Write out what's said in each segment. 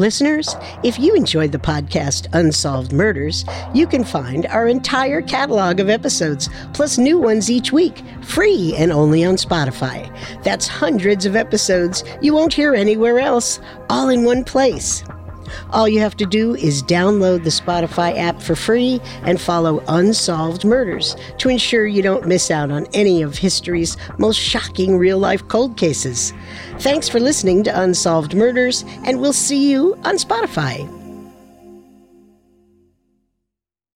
Listeners, if you enjoyed the podcast Unsolved Murders, you can find our entire catalog of episodes, plus new ones each week, free and only on Spotify. That's hundreds of episodes you won't hear anywhere else, all in one place. All you have to do is download the Spotify app for free and follow Unsolved Murders to ensure you don't miss out on any of history's most shocking real life cold cases. Thanks for listening to Unsolved Murders, and we'll see you on Spotify.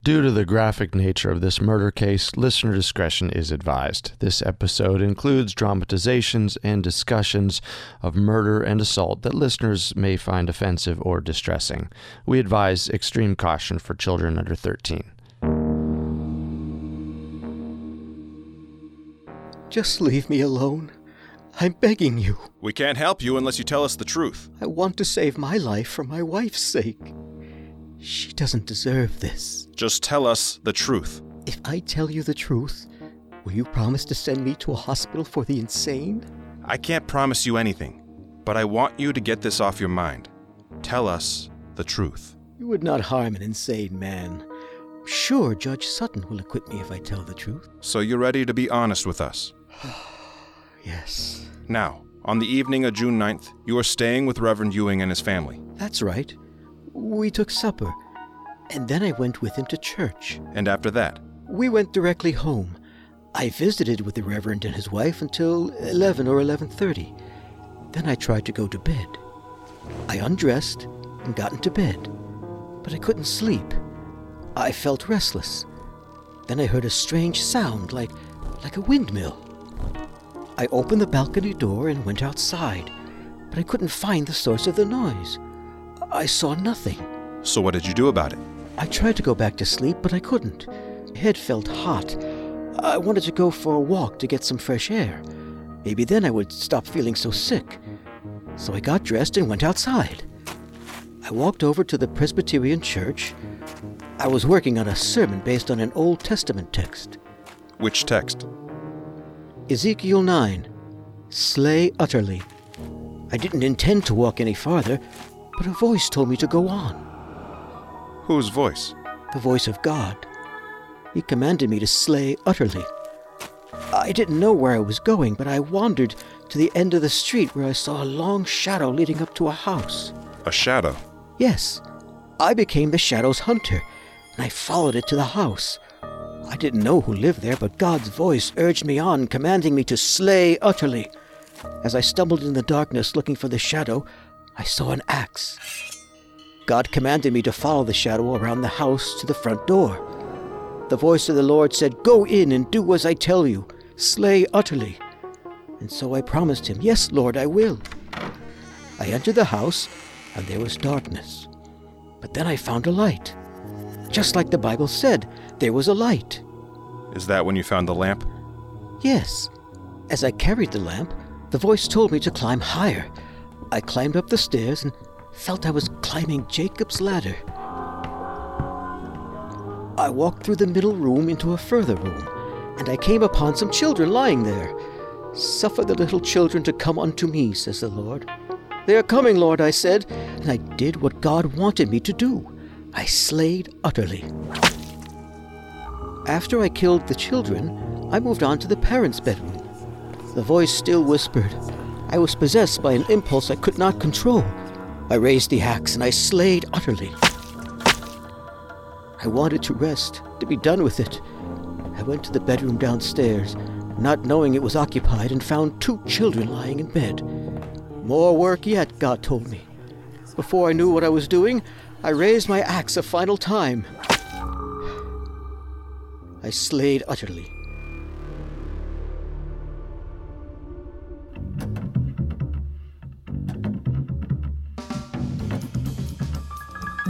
Due to the graphic nature of this murder case, listener discretion is advised. This episode includes dramatizations and discussions of murder and assault that listeners may find offensive or distressing. We advise extreme caution for children under 13. Just leave me alone. I'm begging you. We can't help you unless you tell us the truth. I want to save my life for my wife's sake. She doesn't deserve this. Just tell us the truth. If I tell you the truth, will you promise to send me to a hospital for the insane? I can't promise you anything, but I want you to get this off your mind. Tell us the truth. You would not harm an insane man. Sure, Judge Sutton will acquit me if I tell the truth. So you're ready to be honest with us? Yes. Now, on the evening of June 9th, you are staying with Reverend Ewing and his family. That's right. We took supper, and then I went with him to church. And after that, We went directly home. I visited with the Reverend and his wife until 11 or 11:30. Then I tried to go to bed. I undressed and got into bed, but I couldn't sleep. I felt restless. Then I heard a strange sound like like a windmill. I opened the balcony door and went outside, but I couldn't find the source of the noise. I saw nothing. so what did you do about it? I tried to go back to sleep, but I couldn't. My head felt hot. I wanted to go for a walk to get some fresh air. Maybe then I would stop feeling so sick. So I got dressed and went outside. I walked over to the Presbyterian church. I was working on a sermon based on an Old Testament text Which text? Ezekiel 9 Slay utterly. I didn't intend to walk any farther, but a voice told me to go on. Whose voice? the voice of God. He commanded me to slay utterly. I didn't know where I was going, but I wandered to the end of the street where I saw a long shadow leading up to a house. A shadow. Yes, I became the shadow's hunter, and I followed it to the house. I didn't know who lived there, but God's voice urged me on, commanding me to slay utterly. As I stumbled in the darkness looking for the shadow, I saw an axe. God commanded me to follow the shadow around the house to the front door. The voice of the Lord said, Go in and do as I tell you, slay utterly. And so I promised him, Yes, Lord, I will. I entered the house, and there was darkness. But then I found a light. Just like the Bible said, there was a light. Is that when you found the lamp? Yes. As I carried the lamp, the voice told me to climb higher. I climbed up the stairs and felt I was climbing Jacob's ladder. I walked through the middle room into a further room, and I came upon some children lying there. Suffer the little children to come unto me, says the Lord. They are coming, Lord, I said, and I did what God wanted me to do. I slayed utterly. After I killed the children, I moved on to the parents' bedroom. The voice still whispered. I was possessed by an impulse I could not control. I raised the axe and I slayed utterly. I wanted to rest, to be done with it. I went to the bedroom downstairs, not knowing it was occupied, and found two children lying in bed. More work yet, God told me. Before I knew what I was doing, I raised my axe a final time. I slayed utterly.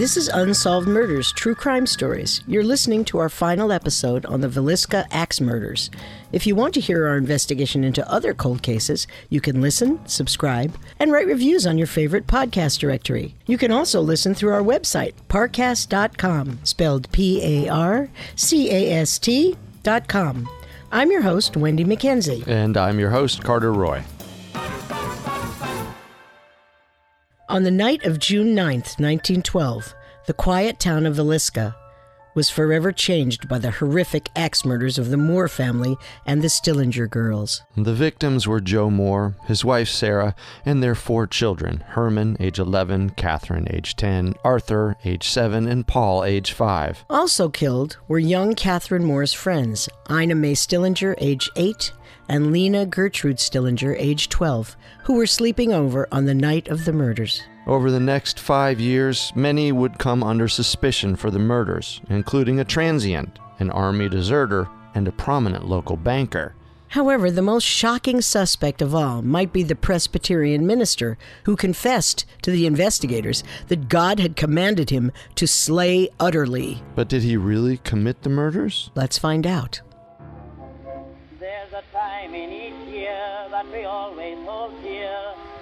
This is Unsolved Murders True Crime Stories. You're listening to our final episode on the Villisca Axe murders. If you want to hear our investigation into other cold cases, you can listen, subscribe, and write reviews on your favorite podcast directory. You can also listen through our website, parcast.com, spelled P A R C A S T.com. I'm your host, Wenndy McKenzie. And I'm your host, Carter Roy. On the night of June 9th, 1912, the quiet town of Villisca was forever changed by the horrific axe murders of the Moore family and the Stillinger girls. The victims were Joe Moore, his wife Sarah, and their four children Herman, age 11, Catherine, age 10, Arthur, age 7, and Paul, age 5. Also killed were young Catherine Moore's friends, Ina May Stillinger, age 8, and Lena Gertrude Stillinger, age 12, who were sleeping over on the night of the murders. Over the next five years, many would come under suspicion for the murders, including a transient, an army deserter, and a prominent local banker. However, the most shocking suspect of all might be the Presbyterian minister who confessed to the investigators that God had commanded him to slay utterly. But did he really commit the murders? Let's find out. There's a time in each year that we always hold dear.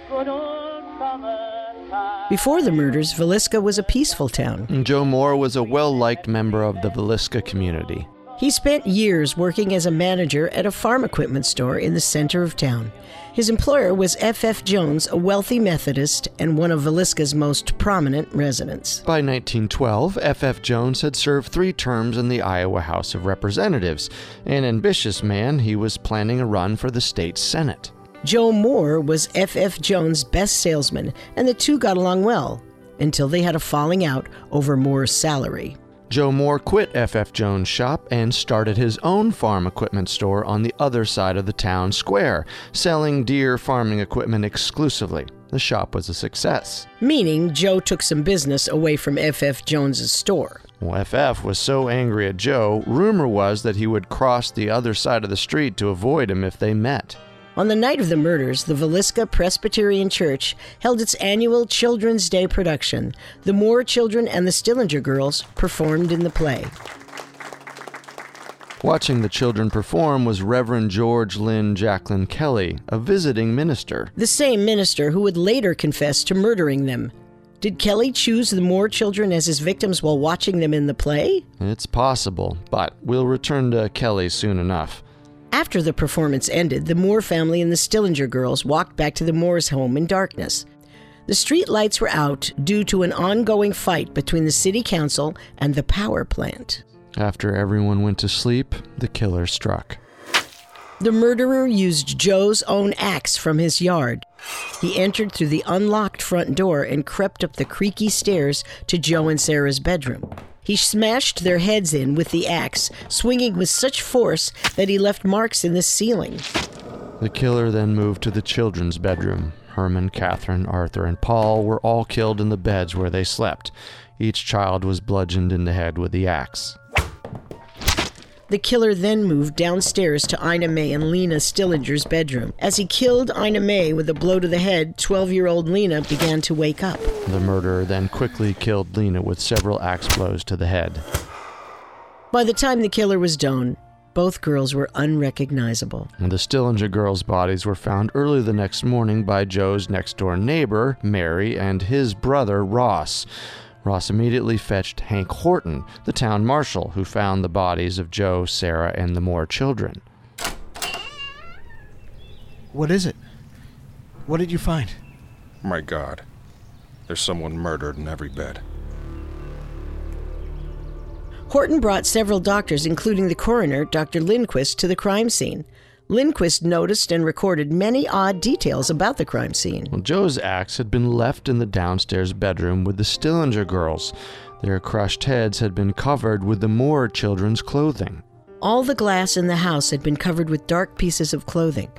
Good old summertime. Before the murders, Villisca was a peaceful town. Joe Moore was a well liked member of the Villisca community. He spent years working as a manager at a farm equipment store in the center of town. His employer was F.F. Jones, a wealthy Methodist and one of Villisca's most prominent residents. By 1912, F.F. Jones had served three terms in the Iowa House of Representatives. An ambitious man, he was planning a run for the state Senate. Joe Moore was F.F. Jones' best salesman, and the two got along well until they had a falling out over Moore's salary. Joe Moore quit F.F. Jones' shop and started his own farm equipment store on the other side of the town square, selling Deere farming equipment exclusively. The shop was a success. Meaning, Joe took some business away from F.F. Jones's store. Well, FF was so angry at Joe, rumor was that he would cross the other side of the street to avoid him if they met. On the night of the murders, the Villisca Presbyterian Church held its annual Children's Day production. The Moore children and the Stillinger girls performed in the play. Watching the children perform was Reverend George Lynn Jacklin Kelly, a visiting minister. The same minister who would later confess to murdering them. Did Kelly choose the Moore children as his victims while watching them in the play? It's possible, but we'll return to Kelly soon enough. After the performance ended, the Moore family and the Stillinger girls walked back to the Moore's home in darkness. The street lights were out due to an ongoing fight between the city council and the power plant. After everyone went to sleep, the killer struck. The murderer used Joe's own axe from his yard. He entered through the unlocked front door and crept up the creaky stairs to Joe and Sarah's bedroom. He smashed their heads in with the axe, swinging with such force that he left marks in the ceiling. The killer then moved to the children's bedroom. Herman, Catherine, Arthur, and Paul were all killed in the beds where they slept. Each child was bludgeoned in the head with the axe. The killer then moved downstairs to Ina May and Lena Stillinger's bedroom. As he killed Ina May with a blow to the head, 12 year old Lena began to wake up. The murderer then quickly killed Lena with several axe blows to the head. By the time the killer was done, both girls were unrecognizable. And the Stillinger girls' bodies were found early the next morning by Joe's next door neighbor, Mary, and his brother, Ross. Ross immediately fetched Hank Horton, the town marshal, who found the bodies of Joe, Sarah, and the Moore children. What is it? What did you find? My God. There's someone murdered in every bed. Horton brought several doctors, including the coroner, Dr. Lindquist, to the crime scene. Lindquist noticed and recorded many odd details about the crime scene. Well, Joe's axe had been left in the downstairs bedroom with the Stillinger girls. Their crushed heads had been covered with the Moore children's clothing. All the glass in the house had been covered with dark pieces of clothing.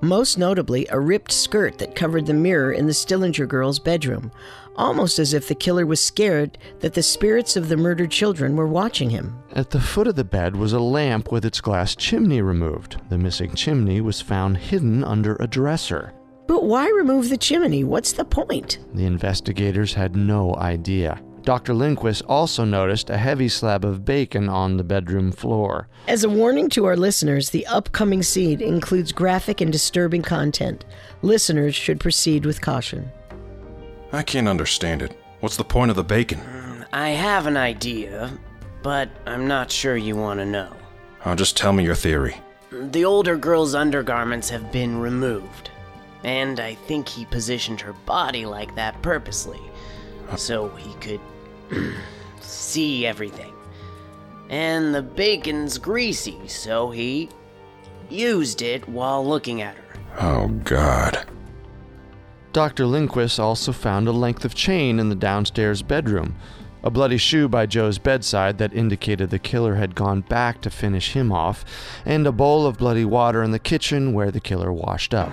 Most notably, a ripped skirt that covered the mirror in the Stillinger girl's bedroom, almost as if the killer was scared that the spirits of the murdered children were watching him. At the foot of the bed was a lamp with its glass chimney removed. The missing chimney was found hidden under a dresser. But why remove the chimney? What's the point? The investigators had no idea. Dr. Lindquist also noticed a heavy slab of bacon on the bedroom floor. As a warning to our listeners, the upcoming scene includes graphic and disturbing content. Listeners should proceed with caution. I can't understand it. What's the point of the bacon? Hmm, I have an idea, but I'm not sure you want to know. Oh, just tell me your theory. The older girl's undergarments have been removed. And I think he positioned her body like that purposely, uh. so he could see everything. And the bacon's greasy, so he used it while looking at her. Oh, God. Dr. Lindquist also found a length of chain in the downstairs bedroom, a bloody shoe by Joe's bedside that indicated the killer had gone back to finish him off, and a bowl of bloody water in the kitchen where the killer washed up.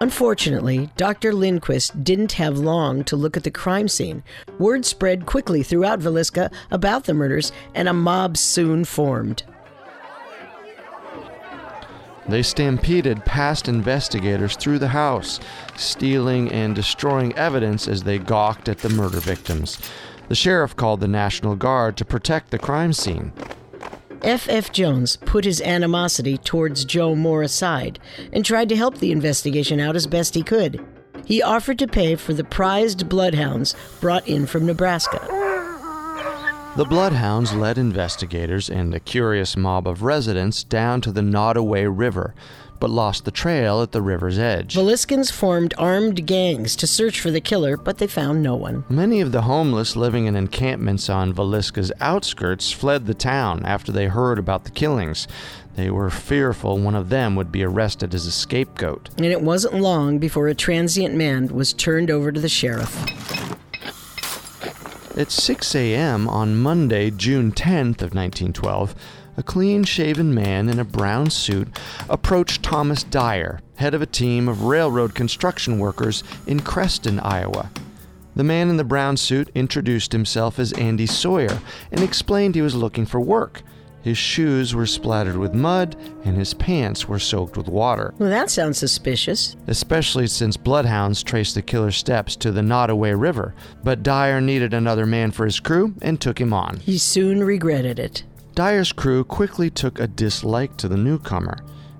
Unfortunately, Dr. Lindquist didn't have long to look at the crime scene. Word spread quickly throughout Villisca about the murders, and a mob soon formed. They stampeded past investigators through the house, stealing and destroying evidence as they gawked at the murder victims. The sheriff called the National Guard to protect the crime scene. F. F. Jones put his animosity towards Joe Moore aside and tried to help the investigation out as best he could. He offered to pay for the prized bloodhounds brought in from Nebraska. The Bloodhounds led investigators and a curious mob of residents down to the Nodaway River, but lost the trail at the river's edge. Villiscans formed armed gangs to search for the killer, but they found no one. Many of the homeless living in encampments on Villisca's outskirts fled the town after they heard about the killings. They were fearful one of them would be arrested as a scapegoat. And it wasn't long before a transient man was turned over to the sheriff. At 6 a.m. on Monday, June 10th of 1912, a clean-shaven man in a brown suit approached Thomas Dyer, head of a team of railroad construction workers in Creston, Iowa. The man in the brown suit introduced himself as Andy Sawyer and explained he was looking for work. His shoes were splattered with mud and his pants were soaked with water. Well, that sounds suspicious. especially since bloodhounds traced the killer's steps to the Nodaway River. But Dyer needed another man for his crew and took him on. He soon regretted it. Dyer's crew quickly took a dislike to the newcomer.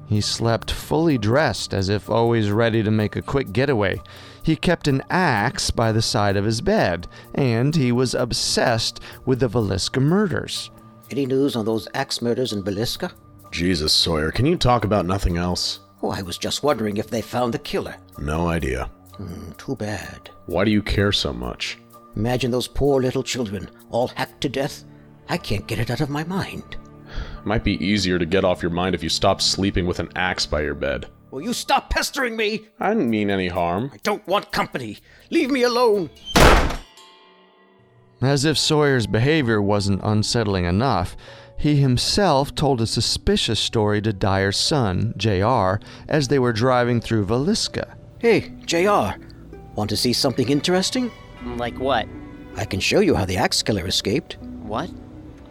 He slept fully dressed, as if always ready to make a quick getaway. He kept an axe by the side of his bed, and he was obsessed with the Villisca murders. Any news on those axe murders in Villisca? Jesus, Sawyer, can you talk about nothing else? Oh, I was just wondering if they found the killer. No idea. Hmm, too bad. Why do you care so much? Imagine those poor little children, all hacked to death. I can't get it out of my mind. Might be easier to get off your mind if you stopped sleeping with an axe by your bed. Will you stop pestering me? I didn't mean any harm. I don't want company. Leave me alone. As if Sawyer's behavior wasn't unsettling enough, he himself told a suspicious story to Dyer's son, J.R., as they were driving through Villisca. Hey, J.R., Want to see something interesting? Like what? I can show you how the axe killer escaped. What?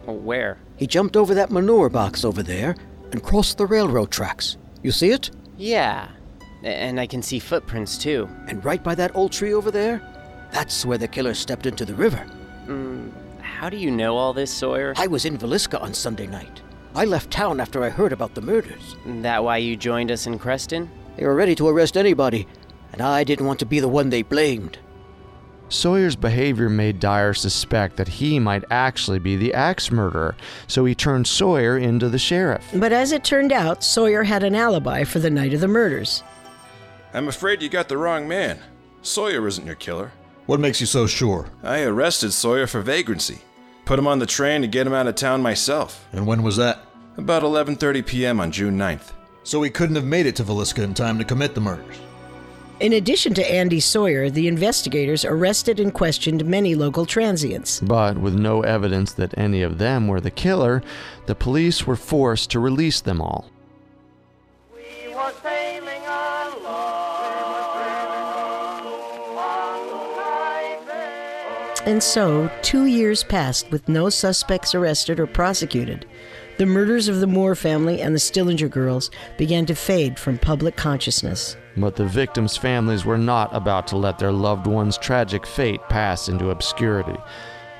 Oh, Where? He jumped over that manure box over there and crossed the railroad tracks. You see it? Yeah. And I can see footprints too. And right by that old tree over there, that's where the killer stepped into the river. Mm, how do you know all this, Sawyer? I was in Villisca on Sunday night. I left town after I heard about the murders. That why you joined us in Creston? They were ready to arrest anybody, and I didn't want to be the one they blamed. Sawyer's behavior made Dyer suspect that he might actually be the axe murderer, so he turned Sawyer into the sheriff. But as it turned out, Sawyer had an alibi for the night of the murders. I'm afraid you got the wrong man. Sawyer isn't your killer. What makes you so sure? I arrested Sawyer for vagrancy. Put him on the train to get him out of town myself. And when was that? About 11:30 p.m. on June 9th. So he couldn't have made it to Villisca in time to commit the murders. In addition to Andy Sawyer, the investigators arrested and questioned many local transients. But with no evidence that any of them were the killer, the police were forced to release them all. And so, two years passed with no suspects arrested or prosecuted. The murders of the Moore family and the Stillinger girls began to fade from public consciousness. But the victims' families were not about to let their loved one's tragic fate pass into obscurity.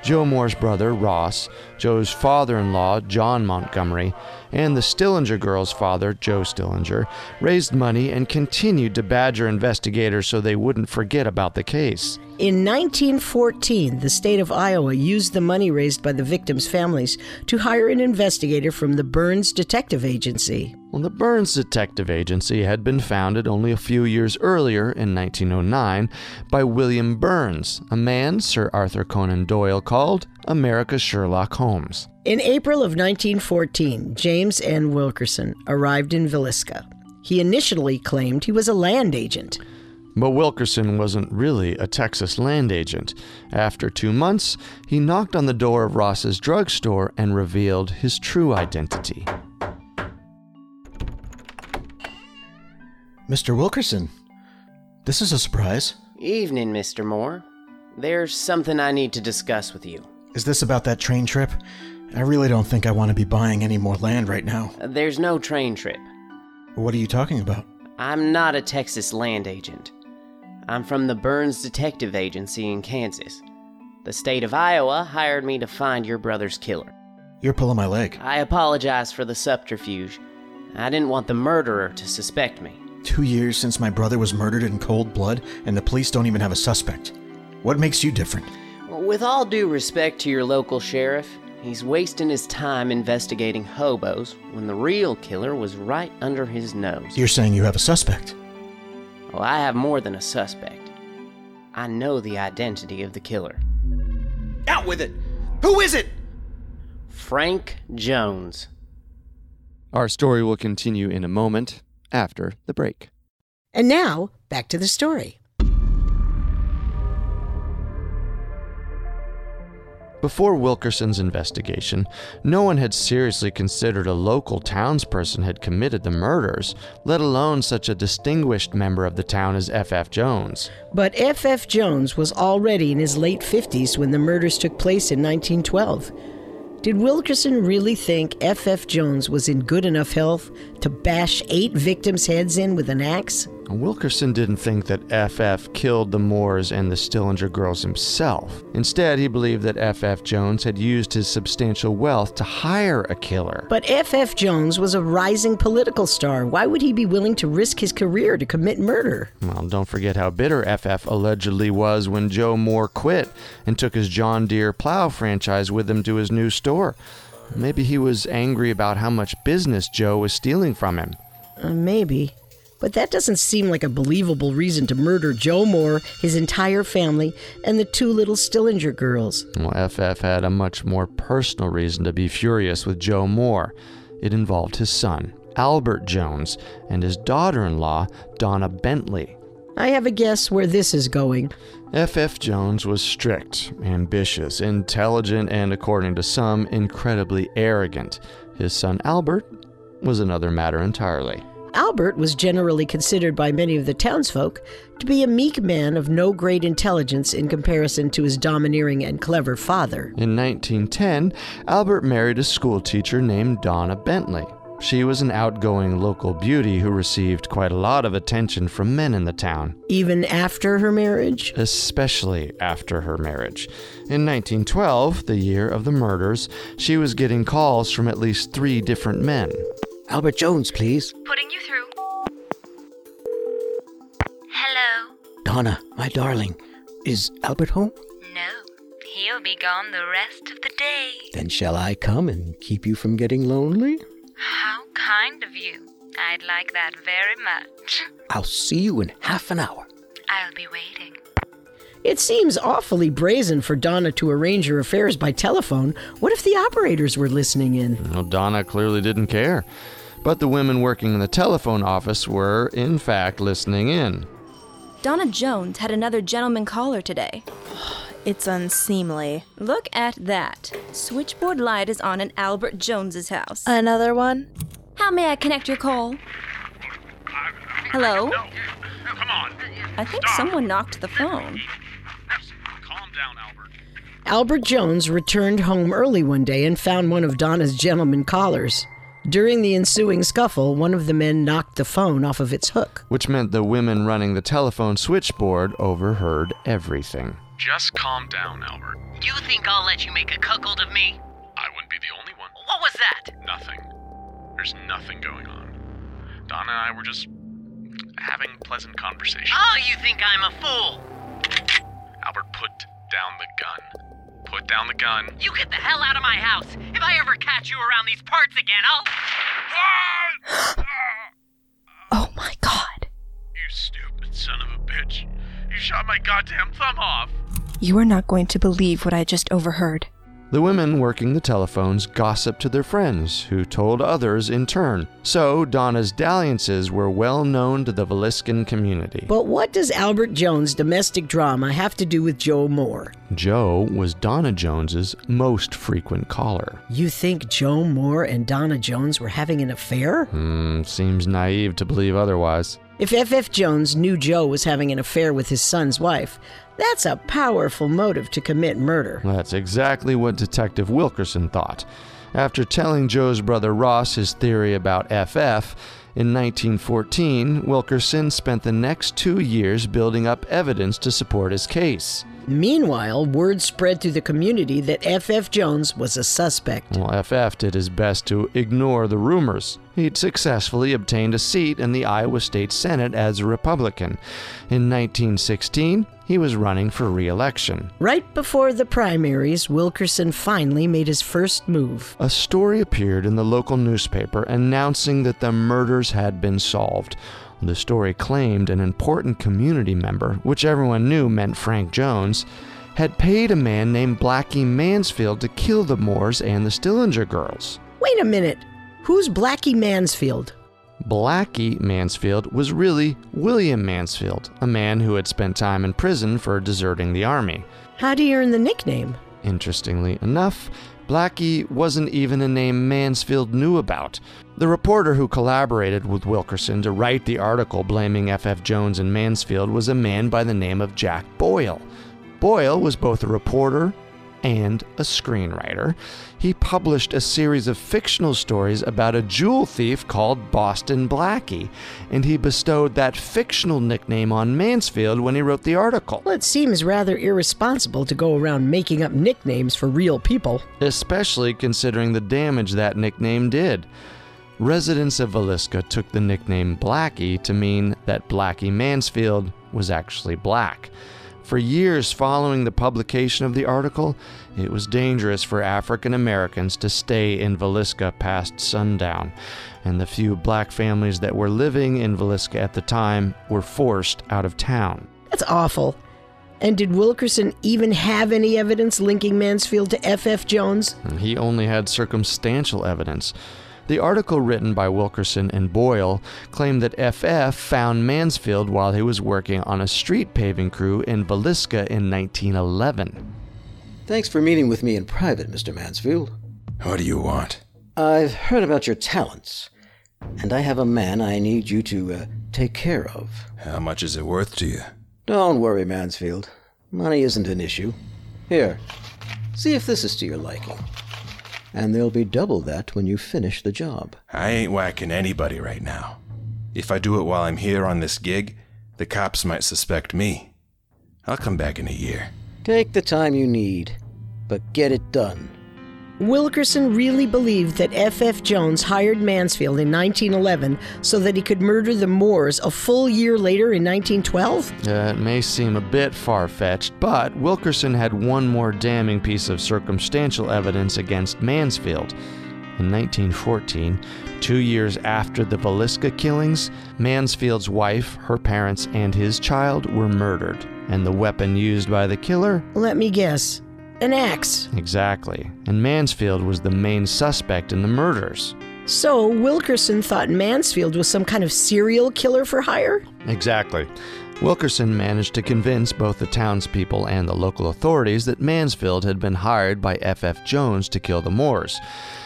Joe Moore's brother, Ross, Joe's father in law, John Montgomery, and the Stillinger girls' father, Joe Stillinger, raised money and continued to badger investigators so they wouldn't forget about the case. In 1914, the state of Iowa used the money raised by the victims' families to hire an investigator from the Burns Detective Agency. Well, the Burns Detective Agency had been founded only a few years earlier, in 1909, by William Burns, a man Sir Arthur Conan Doyle called America's Sherlock Holmes. In April of 1914, James N. Wilkerson arrived in Villisca. He initially claimed he was a land agent. But Wilkerson wasn't really a Texas land agent. After two months, he knocked on the door of Ross's drugstore and revealed his true identity. Mr. Wilkerson, this is a surprise. Evening, Mr. Moore. There's something I need to discuss with you. Is this about that train trip? I really don't think I want to be buying any more land right now. There's no train trip. What are you talking about? I'm not a Texas land agent. I'm from the Burns Detective Agency in Kansas. The state of Iowa hired me to find your brother's killer. You're pulling my leg. I apologize for the subterfuge. I didn't want the murderer to suspect me. Two years since my brother was murdered in cold blood, and the police don't even have a suspect. What makes you different? With all due respect to your local sheriff, he's wasting his time investigating hobos when the real killer was right under his nose. You're saying you have a suspect. Well, I have more than a suspect. I know the identity of the killer Out with it! Who is it? Frank Jones. Our story will continue in a moment after the break. And now, back to the story. Before Wilkerson's investigation, no one had seriously considered a local townsperson had committed the murders, let alone such a distinguished member of the town as F.F. Jones. But F.F. Jones was already in his late 50s when the murders took place in 1912. Did Wilkerson really think F.F. Jones was in good enough health to bash eight victims' heads in with an axe? Wilkerson didn't think that FF killed the Moores and the Stillinger girls himself. Instead, he believed that FF Jones had used his substantial wealth to hire a killer. But F.F. Jones was a rising political star. Why would he be willing to risk his career to commit murder? Well, don't forget how bitter FF allegedly was when Joe Moore quit and took his John Deere plow franchise with him to his new store. Maybe he was angry about how much business Joe was stealing from him. Uh, maybe. But that doesn't seem like a believable reason to murder Joe Moore, his entire family, and the two little Stillinger girls. Well, FF had a much more personal reason to be furious with Joe Moore. It involved his son, Albert Jones, and his daughter in law, Donna Bentley. I have a guess where this is going. F.F. Jones was strict, ambitious, intelligent, and, according to some, incredibly arrogant. His son Albert was another matter entirely. Albert was generally considered by many of the townsfolk to be a meek man of no great intelligence in comparison to his domineering and clever father. In 1910, Albert married a schoolteacher named Donna Bentley. She was an outgoing local beauty who received quite a lot of attention from men in the town, Even after her marriage? especially after her marriage. In 1912, the year of the murders, she was getting calls from at least three different men. Albert Jones, please. Putting you through. Hello. Donna, my darling. Is Albert home? No, he'll be gone the rest of the day. Then shall I come and keep you from getting lonely? How kind of you. I'd like that very much. I'll see you in half an hour. I'll be waiting. It seems awfully brazen for Donna to arrange her affairs by telephone. What if the operators were listening in? Well, Donna clearly didn't care. But the women working in the telephone office were, in fact, listening in. Donna Jones had another gentleman caller today. It's unseemly. Look at that. Switchboard light is on in Albert Jones's house. Another one? How may I connect your call? Hello? Come on. I think someone knocked the phone. Calm down, Albert. Albert Jones returned home early one day and found one of Donna's gentlemen callers. During the ensuing scuffle, one of the men knocked the phone off of its hook. which meant the women running the telephone switchboard overheard everything. Just calm down, Albert. You think I'll let you make a cuckold of me? I wouldn't be the only one. What was that? Nothing. There's nothing going on. Donna and I were just having pleasant conversation. Oh, you think I'm a fool? Albert, put down the gun. Put down the gun. You get the hell out of my house. If I ever catch you around these parts again, I'll. Oh my god. You stupid son of a bitch. You shot my goddamn thumb off. You are not going to believe what I just overheard. The women working the telephones gossiped to their friends, who told others in turn. So Donna's dalliances were well known to the Villiscan community. But what does Albert Jones' domestic drama have to do with Joe Moore? Joe was Donna Jones's most frequent caller. You think Joe Moore and Donna Jones were having an affair? Hmm, seems naive to believe otherwise. If F.F. Jones knew Joe was having an affair with his son's wife, that's a powerful motive to commit murder. That's exactly what Detective Wilkerson thought. After telling Joe's brother Ross his theory about FF, in 1914, Wilkerson spent the next two years building up evidence to support his case. Meanwhile, word spread through the community that F.F. Jones was a suspect. Well, FF did his best to ignore the rumors. He'd successfully obtained a seat in the Iowa State Senate as a Republican. In 1916, he was running for re election. Right before the primaries, Wilkerson finally made his first move. A story appeared in the local newspaper announcing that the murders had been solved. The story claimed an important community member, which everyone knew meant Frank Jones, had paid a man named Blackie Mansfield to kill the Moores and the Stillinger girls. Wait a minute. Who's Blackie Mansfield? Blackie Mansfield was really William Mansfield, a man who had spent time in prison for deserting the army. How'd he earn the nickname? Interestingly enough, Blackie wasn't even a name Mansfield knew about. The reporter who collaborated with Wilkerson to write the article blaming F.F. Jones and Mansfield was a man by the name of Jack Boyle. Boyle was both a reporter and a screenwriter. He published a series of fictional stories about a jewel thief called Boston Blackie, and he bestowed that fictional nickname on Mansfield when he wrote the article. Well, it seems rather irresponsible to go around making up nicknames for real people. Especially considering the damage that nickname did. Residents of Villisca took the nickname Blackie to mean that Blackie Mansfield was actually black. For years following the publication of the article, it was dangerous for African Americans to stay in Villisca past sundown, and the few black families that were living in Villisca at the time were forced out of town. That's awful. And did Wilkerson even have any evidence linking Mansfield to F.F. Jones? He only had circumstantial evidence. The article written by Wilkerson and Boyle claimed that FF found Mansfield while he was working on a street paving crew in Villisca in 1911. Thanks for meeting with me in private, Mr. Mansfield. What do you want? I've heard about your talents, and I have a man I need you to uh, take care of. How much is it worth to you? Don't worry, Mansfield. Money isn't an issue. Here, see if this is to your liking and there'll be double that when you finish the job. I ain't whacking anybody right now. If I do it while I'm here on this gig, the cops might suspect me. I'll come back in a year. Take the time you need, but get it done. Wilkerson really believed that F.F. Jones hired Mansfield in 1911 so that he could murder the Moores a full year later in 1912? Uh, it may seem a bit far fetched, but Wilkerson had one more damning piece of circumstantial evidence against Mansfield. In 1914, two years after the Villisca killings, Mansfield's wife, her parents, and his child were murdered, and the weapon used by the killer? Let me guess an axe. Exactly. And Mansfield was the main suspect in the murders. So, Wilkerson thought Mansfield was some kind of serial killer for hire? Exactly. Wilkerson managed to convince both the townspeople and the local authorities that Mansfield had been hired by F.F. Jones to kill the Moores.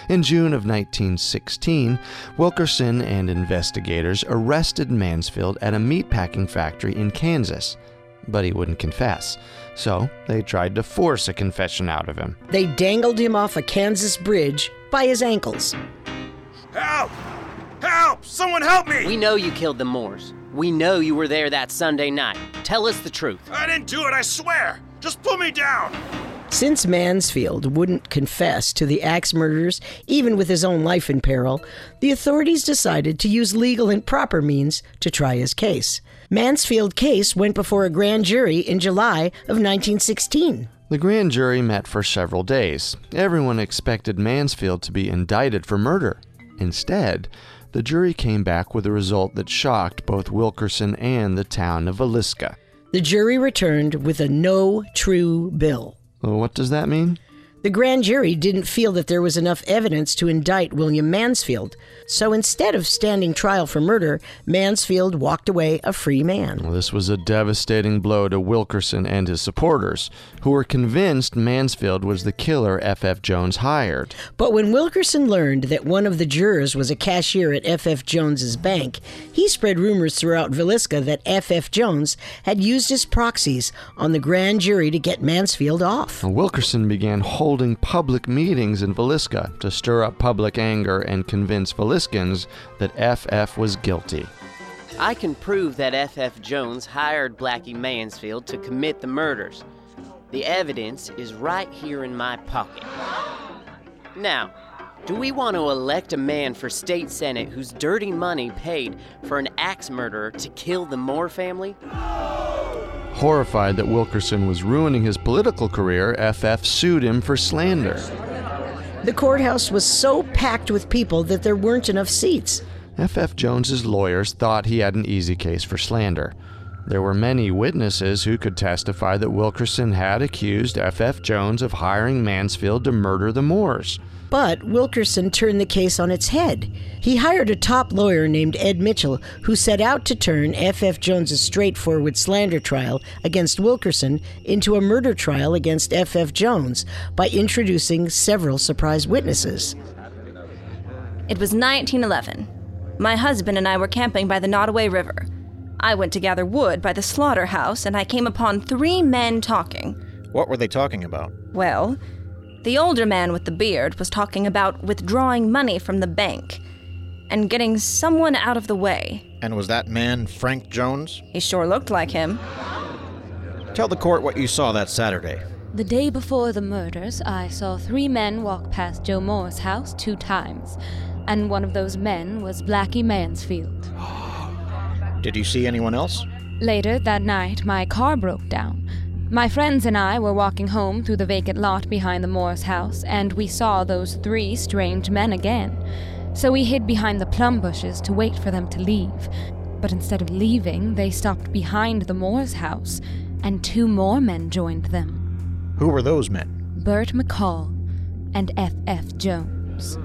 In June of 1916, Wilkerson and investigators arrested Mansfield at a meatpacking factory in Kansas, but he wouldn't confess. So they tried to force a confession out of him. They dangled him off a Kansas bridge by his ankles. Help! Help! Someone help me! We know you killed the Moores. We know you were there that Sunday night. Tell us the truth. I didn't do it, I swear! Just put me down! Since Mansfield wouldn't confess to the axe murders, even with his own life in peril, the authorities decided to use legal and proper means to try his case. Mansfield's case went before a grand jury in July of 1916. The grand jury met for several days. Everyone expected Mansfield to be indicted for murder. Instead, the jury came back with a result that shocked both Wilkerson and the town of Villisca. The jury returned with a no true bill. What does that mean? The grand jury didn't feel that there was enough evidence to indict William Mansfield, so instead of standing trial for murder, Mansfield walked away a free man. Well, this was a devastating blow to Wilkerson and his supporters, who were convinced Mansfield was the killer F.F. Jones hired. But when Wilkerson learned that one of the jurors was a cashier at F.F. Jones's bank, he spread rumors throughout Villisca that F.F. Jones had used his proxies on the grand jury to get Mansfield off. Wilkerson began holding public meetings in Villisca to stir up public anger and convince Villiscans that F.F. was guilty. I can prove that F.F. Jones hired Blackie Mansfield to commit the murders. The evidence is right here in my pocket. Now, do we want to elect a man for state senate whose dirty money paid for an axe murderer to kill the Moore family? Horrified that Wilkerson was ruining his political career, FF sued him for slander. The courthouse was so packed with people that there weren't enough seats. F.F. Jones's lawyers thought he had an easy case for slander. There were many witnesses who could testify that Wilkerson had accused F.F. Jones of hiring Mansfield to murder the Moores. But Wilkerson turned the case on its head. He hired a top lawyer named Ed Mitchell, who set out to turn F.F. Jones's straightforward slander trial against Wilkerson into a murder trial against F.F. Jones by introducing several surprise witnesses. It was 1911. My husband and I were camping by the Nodaway River. I went to gather wood by the slaughterhouse and I came upon three men talking. What were they talking about? Well, the older man with the beard was talking about withdrawing money from the bank and getting someone out of the way. And was that man Frank Jones? He sure looked like him. Tell the court what you saw that Saturday. The day before the murders, I saw three men walk past Joe Moore's house two times, and one of those men was Blackie Mansfield. Did you see anyone else? Later that night, my car broke down. My friends and I were walking home through the vacant lot behind the Moore's house, and we saw those three strange men again. So we hid behind the plum bushes to wait for them to leave. But instead of leaving, they stopped behind the Moore's house, and two more men joined them Who were those men? Bert McCall and F.F. Jones.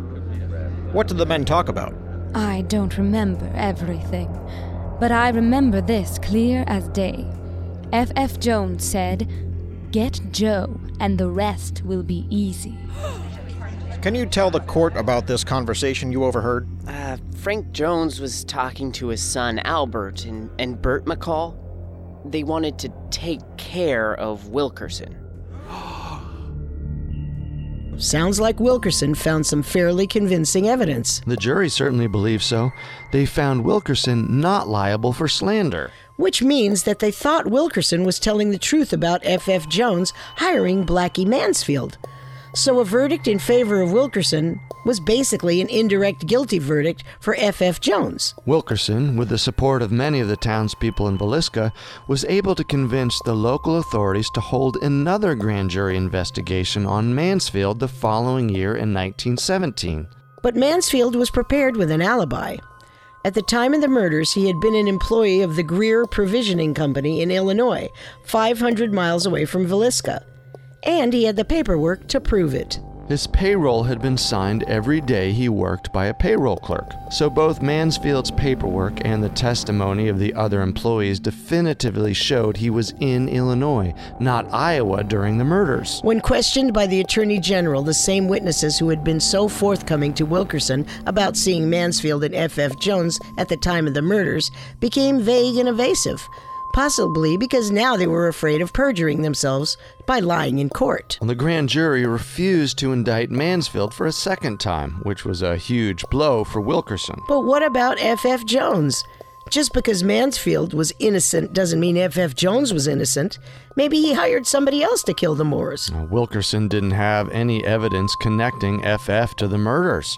What did the men talk about? I don't remember everything, but I remember this clear as day. F.F. Jones said, Get Joe, and the rest will be easy. Can you tell the court about this conversation you overheard? Uh, Frank Jones was talking to his son Albert and, and Bert McCall. They wanted to take care of Wilkerson. Sounds like Wilkerson found some fairly convincing evidence. The jury certainly believes so. They found Wilkerson not liable for slander. Which means that they thought Wilkerson was telling the truth about F.F. Jones hiring Blackie Mansfield. So a verdict in favor of Wilkerson was basically an indirect guilty verdict for F.F. Jones. Wilkerson, with the support of many of the townspeople in Villisca, was able to convince the local authorities to hold another grand jury investigation on Mansfield the following year in 1917. But Mansfield was prepared with an alibi. At the time of the murders, he had been an employee of the Greer Provisioning Company in Illinois, 500 miles away from Villisca. And he had the paperwork to prove it. His payroll had been signed every day he worked by a payroll clerk, so both Mansfield's paperwork and the testimony of the other employees definitively showed he was in Illinois, not Iowa, during the murders. When questioned by the Attorney General, the same witnesses who had been so forthcoming to Wilkerson about seeing Mansfield and F.F. Jones at the time of the murders became vague and evasive, possibly because now they were afraid of perjuring themselves by lying in court. The grand jury refused to indict Mansfield for a second time, which was a huge blow for Wilkerson. But what about F.F. Jones? Just because Mansfield was innocent doesn't mean F.F. Jones was innocent. Maybe he hired somebody else to kill the Moores. Now, Wilkerson didn't have any evidence connecting FF to the murders.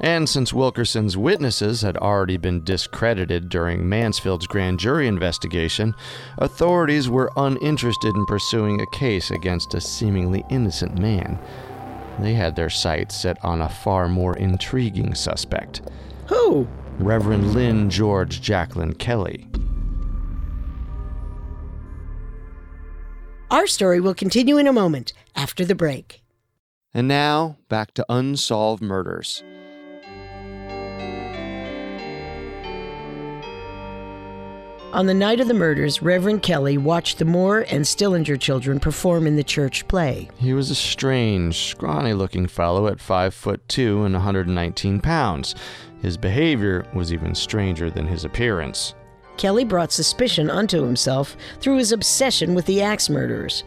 And since Wilkerson's witnesses had already been discredited during Mansfield's grand jury investigation, authorities were uninterested in pursuing a case against a seemingly innocent man. they had their sights set on a far more intriguing suspect Who? Reverend Lynn George Jacklin Kelly. Our story will continue in a moment after the break. And now, back to Unsolved Murders. On the night of the murders, Reverend Kelly watched the Moore and Stillinger children perform in the church play. He was a strange, scrawny looking fellow at 5 foot 2 and 119 pounds. His behavior was even stranger than his appearance. Kelly brought suspicion onto himself through his obsession with the axe murderers.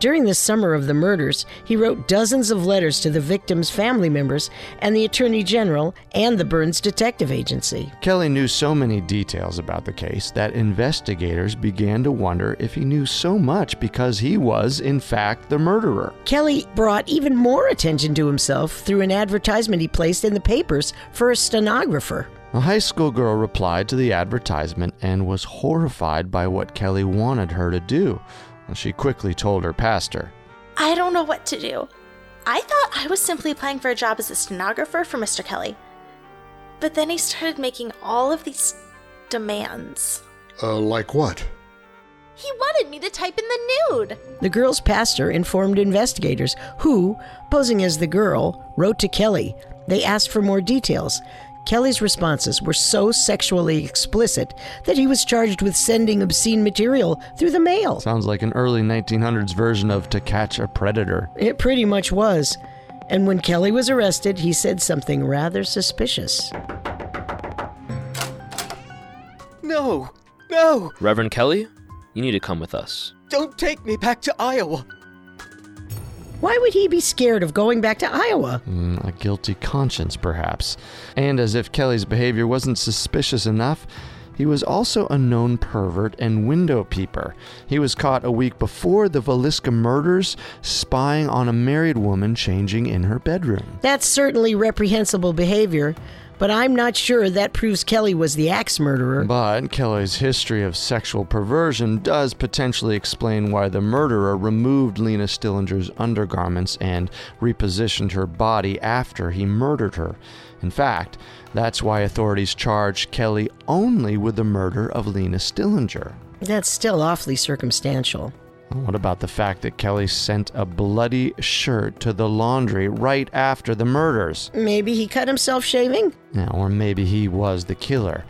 During the summer of the murders, he wrote dozens of letters to the victims' family members and the Attorney General and the Burns Detective Agency. Kelly knew so many details about the case that investigators began to wonder if he knew so much because he was, in fact, the murderer. Kelly brought even more attention to himself through an advertisement he placed in the papers for a stenographer. A high school girl replied to the advertisement and was horrified by what Kelly wanted her to do. She quickly told her pastor. I don't know what to do. I thought I was simply applying for a job as a stenographer for Mr. Kelly. But then he started making all of these demands. Uh, like what? He wanted me to type in the nude. The girl's pastor informed investigators, who, posing as the girl, wrote to Kelly. They asked for more details. Kelly's responses were so sexually explicit that he was charged with sending obscene material through the mail. Sounds like an early 1900s version of To Catch a Predator. It pretty much was. And when Kelly was arrested, he said something rather suspicious. No! No! Reverend Kelly, you need to come with us. Don't take me back to Iowa! Why would he be scared of going back to Iowa? Mm, a guilty conscience, perhaps. And as if Kelly's behavior wasn't suspicious enough, he was also a known pervert and window peeper. He was caught a week before the Villisca murders, spying on a married woman changing in her bedroom. That's certainly reprehensible behavior, but I'm not sure that proves Kelly was the axe murderer. But Kelly's history of sexual perversion does potentially explain why the murderer removed Lena Stillinger's undergarments and repositioned her body after he murdered her. In fact, that's why authorities charged Kelly only with the murder of Lena Stillinger. That's still awfully circumstantial. What about the fact that Kelly sent a bloody shirt to the laundry right after the murders? Maybe he cut himself shaving? Yeah, or maybe he was the killer.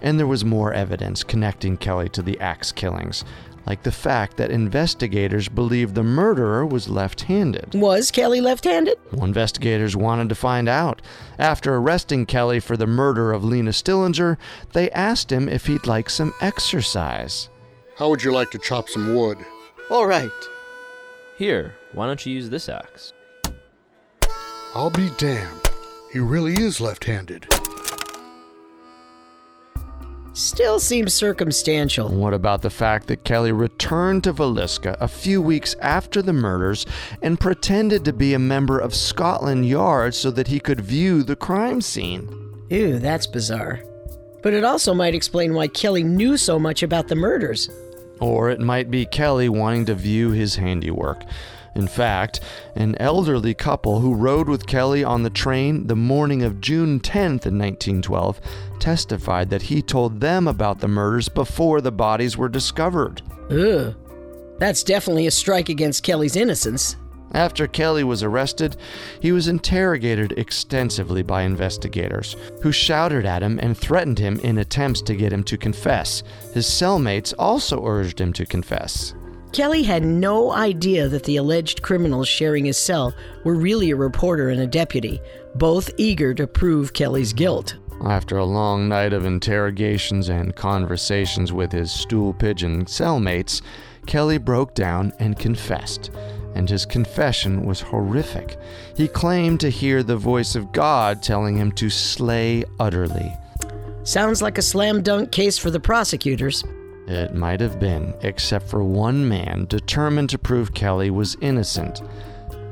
And there was more evidence connecting Kelly to the axe killings, like the fact that investigators believed the murderer was left handed. Was Kelly left handed? Well, investigators wanted to find out. After arresting Kelly for the murder of Lena Stillinger, they asked him if he'd like some exercise. How would you like to chop some wood? All right. Here, why don't you use this axe? I'll be damned. He really is left handed. Still seems circumstantial. What about the fact that Kelly returned to Villisca a few weeks after the murders and pretended to be a member of Scotland Yard so that he could view the crime scene? Ew, that's bizarre. But it also might explain why Kelly knew so much about the murders. Or it might be Kelly wanting to view his handiwork. In fact, an elderly couple who rode with Kelly on the train the morning of June 10th in 1912 testified that he told them about the murders before the bodies were discovered. Ugh. That's definitely a strike against Kelly's innocence. After Kelly was arrested, he was interrogated extensively by investigators, who shouted at him and threatened him in attempts to get him to confess. His cellmates also urged him to confess. Kelly had no idea that the alleged criminals sharing his cell were really a reporter and a deputy, both eager to prove Kelly's guilt. After a long night of interrogations and conversations with his stool pigeon cellmates, Kelly broke down and confessed. And his confession was horrific. He claimed to hear the voice of God telling him to slay utterly. Sounds like a slam dunk case for the prosecutors. It might have been, except for one man determined to prove Kelly was innocent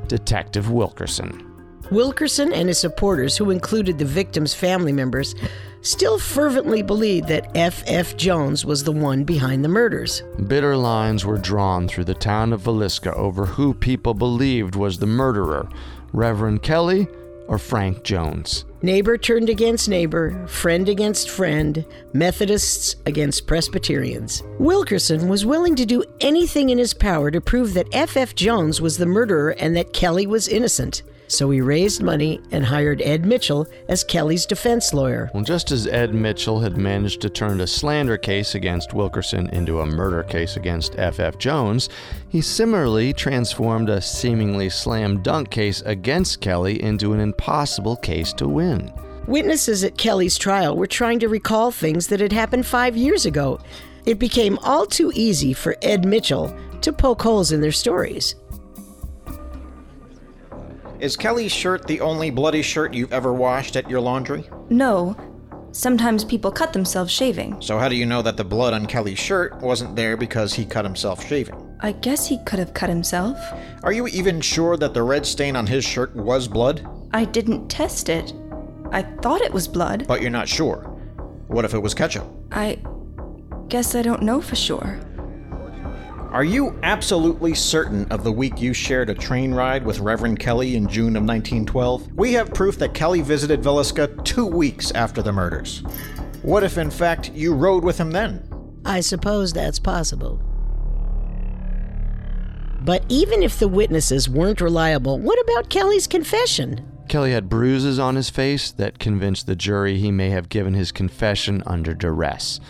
Detective Wilkerson. Wilkerson and his supporters, who included the victims' family members, still fervently believed that F.F. Jones was the one behind the murders. Bitter lines were drawn through the town of Villisca over who people believed was the murderer. Reverend Kelly or Frank Jones. Neighbor turned against neighbor, friend against friend, Methodists against Presbyterians. Wilkerson was willing to do anything in his power to prove that F.F. Jones was the murderer and that Kelly was innocent. So he raised money and hired Ed Mitchell as Kelly's defense lawyer. Well, just as Ed Mitchell had managed to turn a slander case against Wilkerson into a murder case against F.F. Jones, he similarly transformed a seemingly slam dunk case against Kelly into an impossible case to win. Witnesses at Kelly's trial were trying to recall things that had happened five years ago. It became all too easy for Ed Mitchell to poke holes in their stories. Is Kelly's shirt the only bloody shirt you've ever washed at your laundry? No. Sometimes people cut themselves shaving. So, how do you know that the blood on Kelly's shirt wasn't there because he cut himself shaving? I guess he could have cut himself. Are you even sure that the red stain on his shirt was blood? I didn't test it. I thought it was blood. But you're not sure. What if it was ketchup? I guess I don't know for sure. Are you absolutely certain of the week you shared a train ride with Reverend Kelly in June of 1912? We have proof that Kelly visited Villisca two weeks after the murders. What if, in fact, you rode with him then? I suppose that's possible. But even if the witnesses weren't reliable, what about Kelly's confession? Kelly had bruises on his face that convinced the jury he may have given his confession under duress.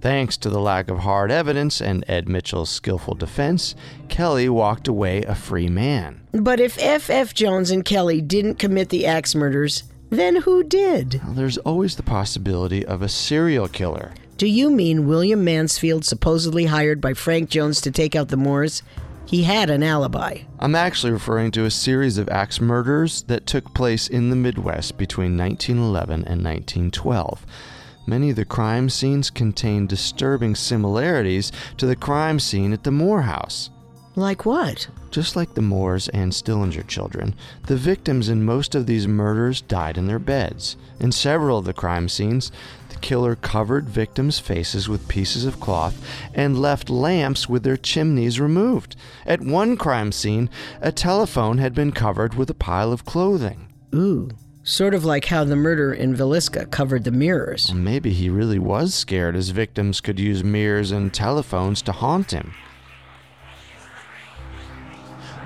Thanks to the lack of hard evidence and Ed Mitchell's skillful defense, Kelly walked away a free man. But if F.F. F. Jones and Kelly didn't commit the axe murders, then who did? Well, there's always the possibility of a serial killer. Do you mean William Mansfield, supposedly hired by Frank Jones to take out the Moores? He had an alibi. I'm actually referring to a series of axe murders that took place in the Midwest between 1911 and 1912. Many of the crime scenes contain disturbing similarities to the crime scene at the Moore house. Like what? Just like the Moores and Stillinger children, the victims in most of these murders died in their beds. In several of the crime scenes, the killer covered victims' faces with pieces of cloth and left lamps with their chimneys removed. At one crime scene, a telephone had been covered with a pile of clothing. Ooh. Sort of like how the murder in Villisca covered the mirrors. Maybe he really was scared his victims could use mirrors and telephones to haunt him.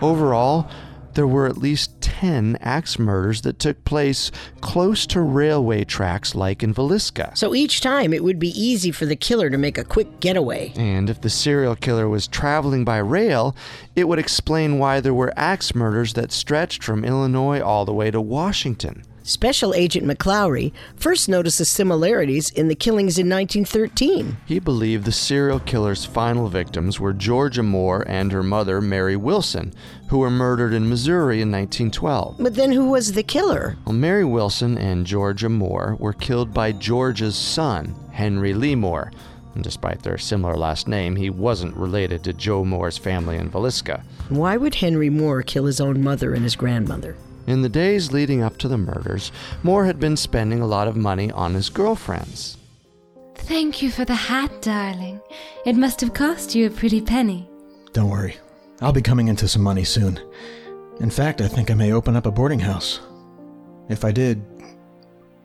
Overall, there were at least 10 axe murders that took place close to railway tracks like in Villisca. So each time it would be easy for the killer to make a quick getaway. And if the serial killer was traveling by rail, it would explain why there were axe murders that stretched from Illinois all the way to Washington. Special Agent McClaughry first notices similarities in the killings in 1913. He believed the serial killer's final victims were Georgia Moore and her mother, Mary Wilson, who were murdered in Missouri in 1912. But then who was the killer? Well, Mary Wilson and Georgia Moore were killed by Georgia's son, Henry Lee Moore. And despite their similar last name, he wasn't related to Joe Moore's family in Villisca. Why would Henry Moore kill his own mother and his grandmother? In the days leading up to the murders, Moore had been spending a lot of money on his girlfriends. Thank you for the hat, darling. It must have cost you a pretty penny. Don't worry. I'll be coming into some money soon. In fact, I think I may open up a boarding house. If I did,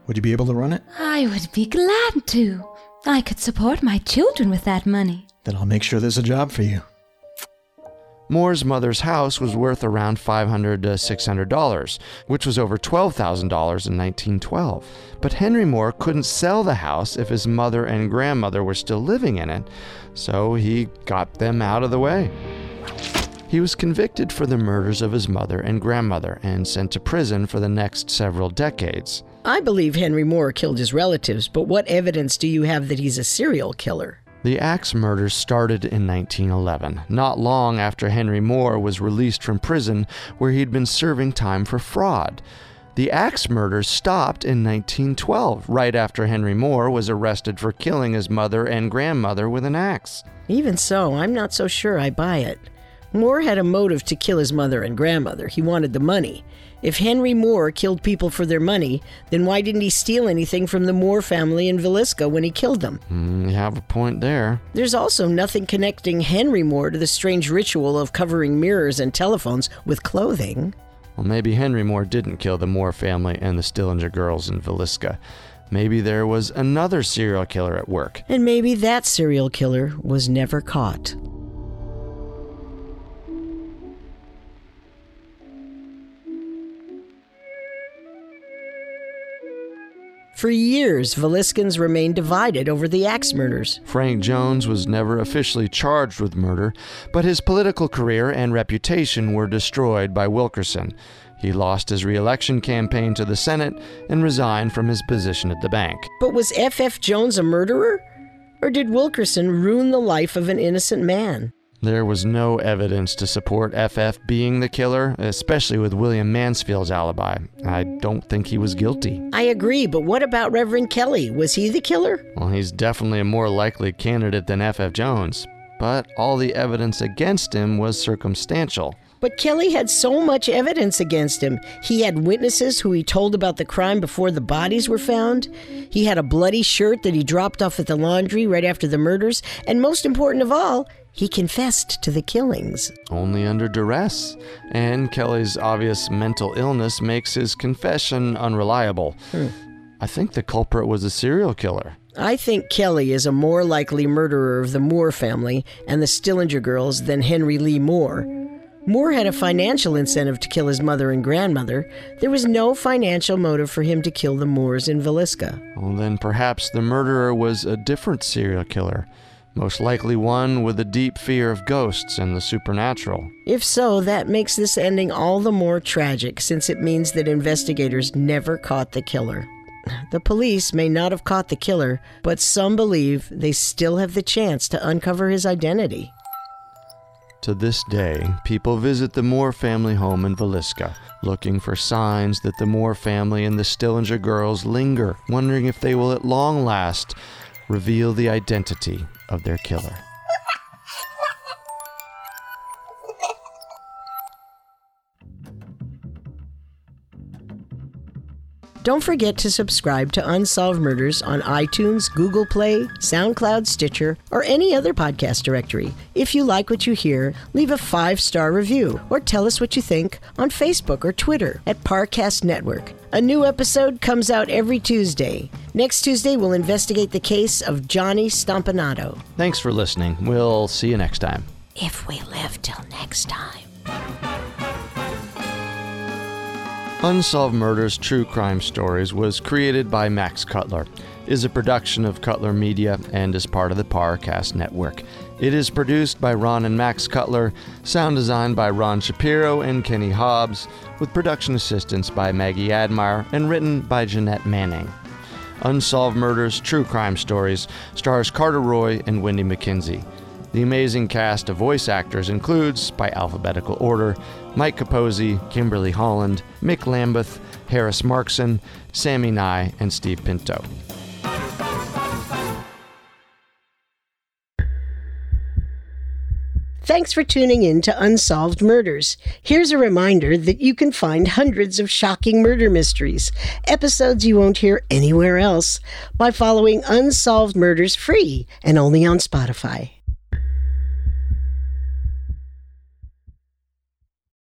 would you be able to run it? I would be glad to. I could support my children with that money. Then I'll make sure there's a job for you. Moore's mother's house was worth around 500 to $600, which was over $12,000 in 1912. But Henry Moore couldn't sell the house if his mother and grandmother were still living in it, so he got them out of the way. He was convicted for the murders of his mother and grandmother and sent to prison for the next several decades. I believe Henry Moore killed his relatives, but what evidence do you have that he's a serial killer? The axe murders started in 1911, not long after Henry Moore was released from prison where he'd been serving time for fraud. The axe murders stopped in 1912, right after Henry Moore was arrested for killing his mother and grandmother with an axe. Even so, I'm not so sure I buy it. Moore had a motive to kill his mother and grandmother. He wanted the money. If Henry Moore killed people for their money, then why didn't he steal anything from the Moore family in Villisca when he killed them? Mm, you have a point there. There's also nothing connecting Henry Moore to the strange ritual of covering mirrors and telephones with clothing. Well, maybe Henry Moore didn't kill the Moore family and the Stillinger girls in Villisca. Maybe there was another serial killer at work. And maybe that serial killer was never caught. For years, Villiscans remained divided over the axe murders. Frank Jones was never officially charged with murder, but his political career and reputation were destroyed by Wilkerson. He lost his reelection campaign to the Senate and resigned from his position at the bank. But was F.F. Jones a murderer? Or did Wilkerson ruin the life of an innocent man? There was no evidence to support FF being the killer, especially with William Mansfield's alibi. I don't think he was guilty. I agree, but what about Reverend Kelly? Was he the killer? Well, he's definitely a more likely candidate than FF Jones, but all the evidence against him was circumstantial. But Kelly had so much evidence against him. He had witnesses who he told about the crime before the bodies were found. He had a bloody shirt that he dropped off at the laundry right after the murders. And most important of all, he confessed to the killings. Only under duress. And Kelly's obvious mental illness makes his confession unreliable. Hmm. I think the culprit was a serial killer. I think Kelly is a more likely murderer of the Moore family and the Stillinger girls than Henry Lee Moore. Moore had a financial incentive to kill his mother and grandmother. There was no financial motive for him to kill the Moores in Villisca. Well, then perhaps the murderer was a different serial killer most likely one with a deep fear of ghosts and the supernatural. If so, that makes this ending all the more tragic since it means that investigators never caught the killer. The police may not have caught the killer, but some believe they still have the chance to uncover his identity. To this day, people visit the Moore family home in Villisca, looking for signs that the Moore family and the Stillinger girls linger, wondering if they will at long last reveal the identity of their killer. Don't forget to subscribe to Unsolved Murders on iTunes, Google Play, SoundCloud, Stitcher, or any other podcast directory. If you like what you hear, leave a five star review or tell us what you think on Facebook or Twitter at Parcast Network. A new episode comes out every Tuesday. Next Tuesday, we'll investigate the case of Johnny Stompanato. Thanks for listening. We'll see you next time. If we live till next time. Unsolved Murders True Crime Stories was created by Max Cutler, is a production of Cutler Media, and is part of the Parcast Network. It is produced by Ron and Max Cutler, sound designed by Ron Shapiro and Kenny Hobbs, with production assistance by Maggie Admire, and written by Jeanette Manning. Unsolved Murders True Crime Stories stars Carter Roy and Wenndy McKenzie. The amazing cast of voice actors includes, by alphabetical order, Mike Capozzi, Kimberly Holland, Mick Lambeth, Harris Markson, Sammy Nye, and Steve Pinto. Thanks for tuning in to Unsolved Murders. Here's a reminder that you can find hundreds of shocking murder mysteries, episodes you won't hear anywhere else, by following Unsolved Murders free and only on Spotify.